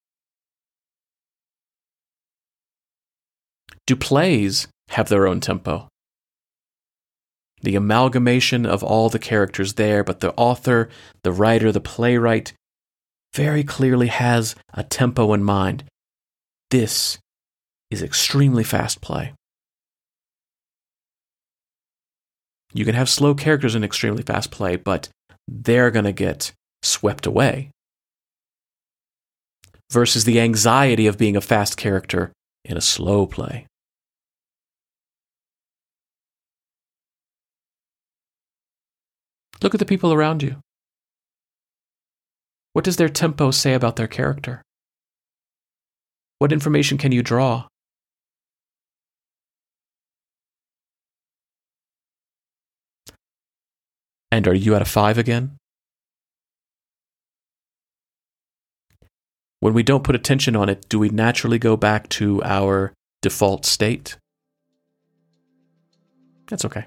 Speaker 1: Do plays have their own tempo? the amalgamation of all the characters there, but the author, the writer, the playwright very clearly has a tempo in mind. This is extremely fast play. You can have slow characters in extremely fast play, but they're going to get swept away. Versus the anxiety of being a fast character in a slow play. Look at the people around you. What does their tempo say about their character? What information can you draw? And are you at a five again? When we don't put attention on it, do we naturally go back to our default state? That's okay.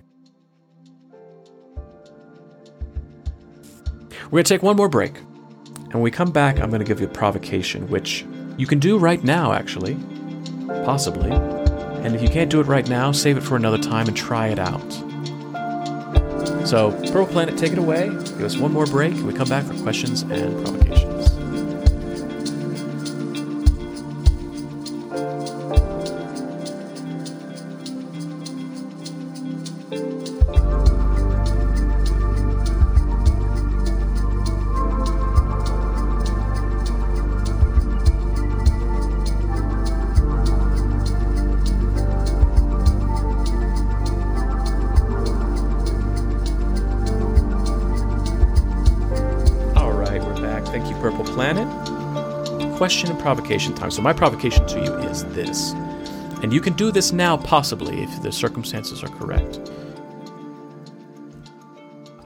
Speaker 1: We're going to take one more break. And when we come back, I'm going to give you a provocation, which you can do right now, actually. Possibly. And if you can't do it right now, save it for another time and try it out. So, Purple Planet, take it away. Give us one more break, we come back for questions and provocations. Provocation time. So, my provocation to you is this. And you can do this now, possibly, if the circumstances are correct.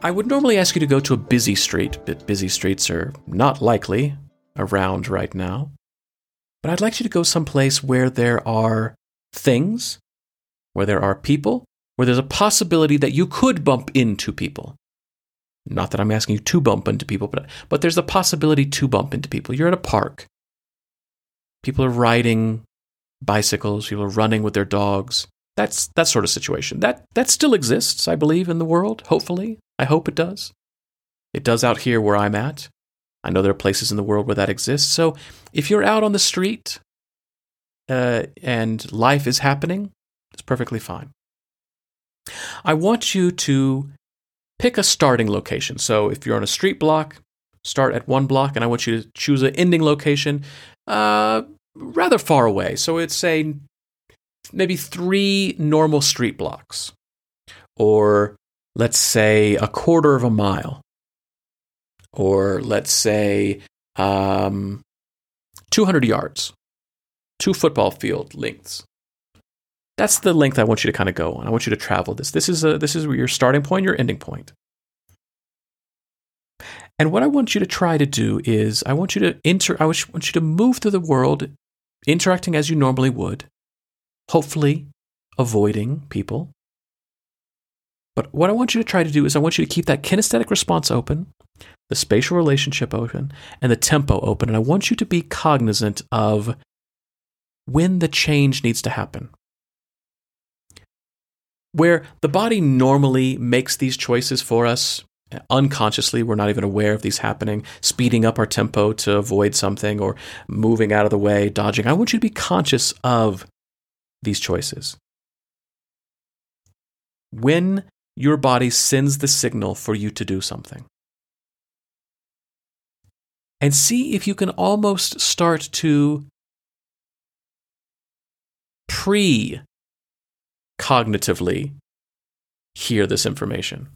Speaker 1: I would normally ask you to go to a busy street, but busy streets are not likely around right now. But I'd like you to go someplace where there are things, where there are people, where there's a possibility that you could bump into people. Not that I'm asking you to bump into people, but, but there's a possibility to bump into people. You're at a park. People are riding bicycles, people are running with their dogs. That's that sort of situation. That that still exists, I believe, in the world, hopefully. I hope it does. It does out here where I'm at. I know there are places in the world where that exists. So if you're out on the street uh, and life is happening, it's perfectly fine. I want you to pick a starting location. So if you're on a street block, start at one block, and I want you to choose an ending location uh, rather far away. So it's say maybe three normal street blocks, or let's say a quarter of a mile, or let's say um, 200 yards, two football field lengths. That's the length I want you to kind of go on. I want you to travel this. This is a, this is your starting point, your ending point. And what I want you to try to do is I want you to enter I want you to move through the world interacting as you normally would, hopefully avoiding people. But what I want you to try to do is I want you to keep that kinesthetic response open, the spatial relationship open, and the tempo open. And I want you to be cognizant of when the change needs to happen. Where the body normally makes these choices for us, unconsciously we're not even aware of these happening speeding up our tempo to avoid something or moving out of the way dodging. I want you to be conscious of these choices? When your body sends the signal for you to do something. And see if you can almost start to pre cognitively hear this information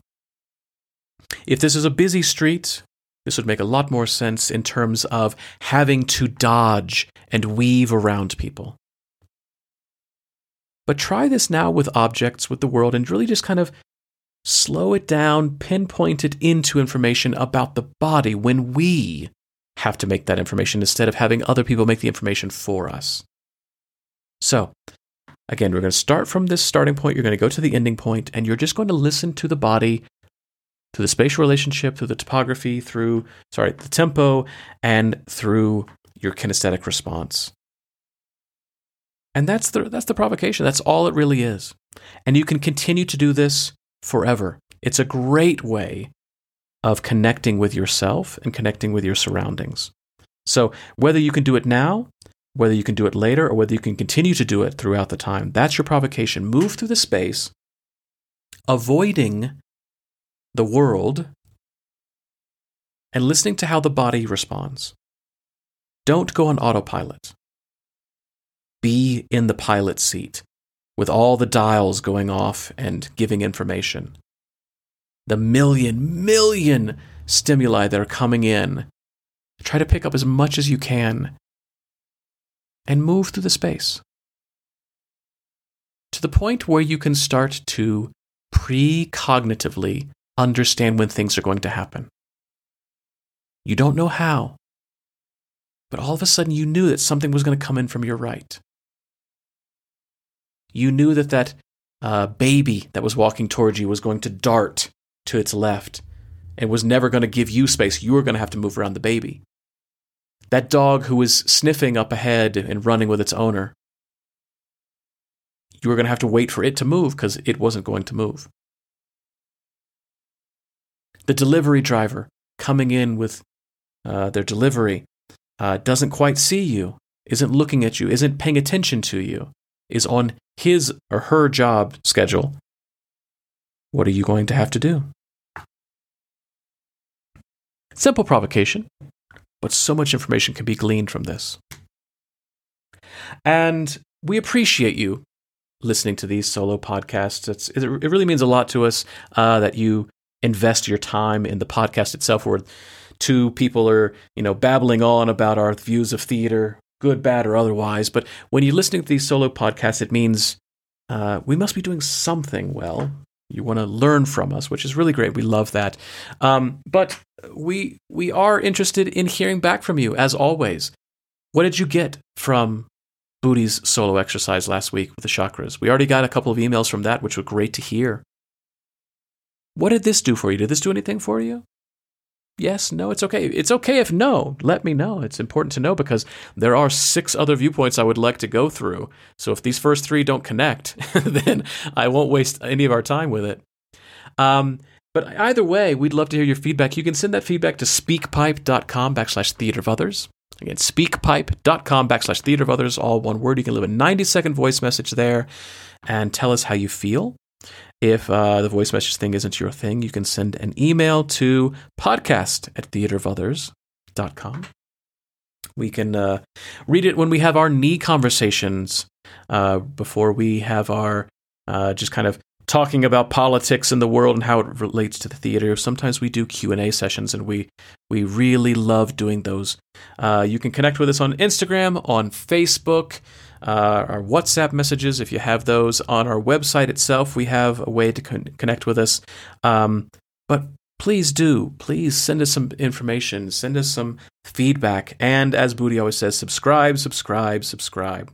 Speaker 1: if this is a busy street, this would make a lot more sense in terms of having to dodge and weave around people. But try this now with objects, with the world, and really just kind of slow it down, pinpoint it into information about the body when we have to make that information instead of having other people make the information for us. So, again, we're going to start from this starting point, you're going to go to the ending point, and you're just going to listen to the body through the spatial relationship, through the topography, through, sorry, the tempo, and through your kinesthetic response. And that's the, that's the provocation. That's all it really is. And you can continue to do this forever. It's a great way of connecting with yourself and connecting with your surroundings. So, whether you can do it now, whether you can do it later, or whether you can continue to do it throughout the time, that's your provocation. Move through the space, avoiding the world and listening to how the body responds. Don't go on autopilot. Be in the pilot seat with all the dials going off and giving information. The million, million stimuli that are coming in. Try to pick up as much as you can and move through the space to the point where you can start to precognitively understand when things are going to happen. You don't know how, but all of a sudden you knew that something was going to come in from your right. You knew that that uh, baby that was walking towards you was going to dart to its left and was never going to give you space. You were going to have to move around the baby. That dog who was sniffing up ahead and running with its owner, you were going to have to wait for it to move because it wasn't going to move. The delivery driver coming in with uh, their delivery uh, doesn't quite see you, isn't looking at you, isn't paying attention to you, is on his or her job schedule. What are you going to have to do? Simple provocation, but so much information can be gleaned from this. And we appreciate you listening to these solo podcasts. It's, it really means a lot to us uh, that you invest your time in the podcast itself, where two people are, you know, babbling on about our views of theater, good, bad, or otherwise. But when you're listening to these solo podcasts, it means uh, we must be doing something well. You want to learn from us, which is really great. We love that. Um, but we we are interested in hearing back from you as always. What did you get from Booty's solo exercise last week with the chakras? We already got a couple of emails from that, which were great to hear. What did this do for you? Did this do anything for you? Yes, no, it's okay. It's okay if no. Let me know. It's important to know because there are six other viewpoints I would like to go through. So if these first three don't connect, (laughs) then I won't waste any of our time with it. Um, but either way, we'd love to hear your feedback. You can send that feedback to speakpipe.com backslash theater of others. Again, speakpipe.com backslash theater of others, all one word. You can leave a 90 second voice message there and tell us how you feel. If uh, the voice message thing isn't your thing, you can send an email to podcast at theaterofothers.com. We can uh, read it when we have our knee conversations uh, before we have our uh, just kind of talking about politics in the world and how it relates to the theater. Sometimes we do Q and A sessions, and we we really love doing those. Uh, you can connect with us on Instagram, on Facebook uh, our WhatsApp messages, if you have those. On our website itself, we have a way to con- connect with us. Um, but please do, please send us some information, send us some feedback. And as Booty always says, subscribe, subscribe, subscribe.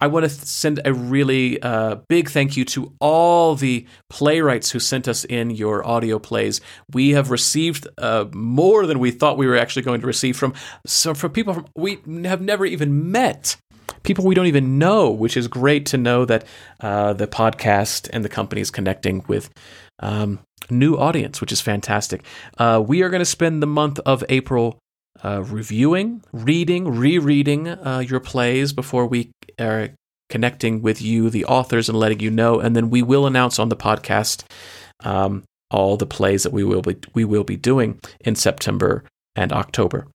Speaker 1: I want to th- send a really uh, big thank you to all the playwrights who sent us in your audio plays. We have received uh, more than we thought we were actually going to receive from so from people from, we have never even met people we don't even know, which is great to know that uh, the podcast and the company is connecting with um, new audience, which is fantastic. Uh, we are going to spend the month of April uh, reviewing, reading, rereading uh, your plays before we are connecting with you, the authors, and letting you know. And then we will announce on the podcast um, all the plays that we will be we will be doing in September and October.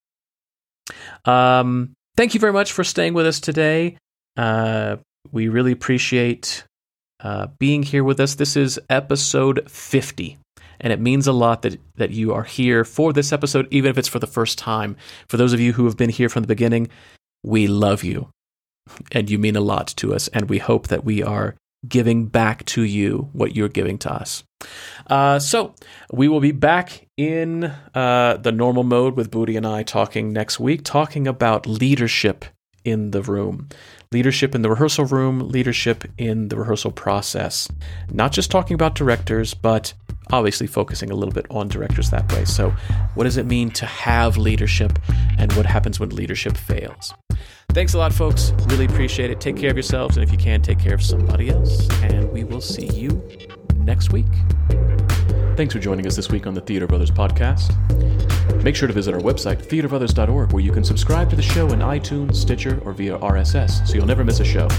Speaker 1: Um, thank you very much for staying with us today. Uh, we really appreciate uh, being here with us. This is episode 50, and it means a lot that, that you are here for this episode, even if it's for the first time. For those of you who have been here from the beginning, we love you, and you mean a lot to us, and we hope that we are giving back to you what you're giving to us. Uh, so we will be back in uh, the normal mode with Booty and I talking next week, talking about leadership in the room. Leadership in the rehearsal room, leadership in the rehearsal process. Not just talking about directors, but obviously focusing a little bit on directors that way. So, what does it mean to have leadership and what happens when leadership fails? Thanks a lot, folks. Really appreciate it. Take care of yourselves, and if you can, take care of somebody else. And we will see you next week. Thanks for joining us this week on the Theater of Others podcast. Make sure to visit our website, theaterofothers.org, where you can subscribe to the show in iTunes, Stitcher, or via RSS, so you'll never miss a show.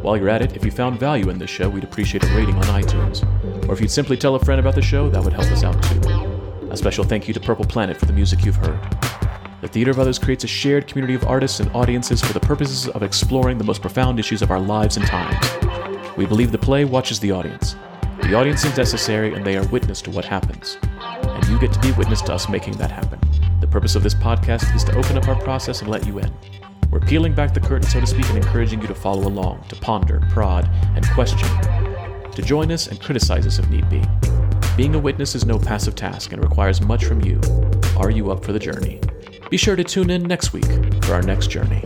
Speaker 1: While you're at it, if you found value in this show, we'd appreciate a rating on iTunes. Or if you'd simply tell a friend about the show, that would help us out too. A special thank you to Purple Planet for the music you've heard. The Theater of Others creates a shared community of artists and audiences for the purposes of exploring the most profound issues of our lives and times. We believe the play watches the audience. The audience is necessary and they are witness to what happens. And you get to be witness to us making that happen. The purpose of this podcast is to open up our process and let you in. We're peeling back the curtain, so to speak, and encouraging you to follow along, to ponder, prod, and question, to join us and criticize us if need be. Being a witness is no passive task and requires much from you. Are you up for the journey? Be sure to tune in next week for our next journey.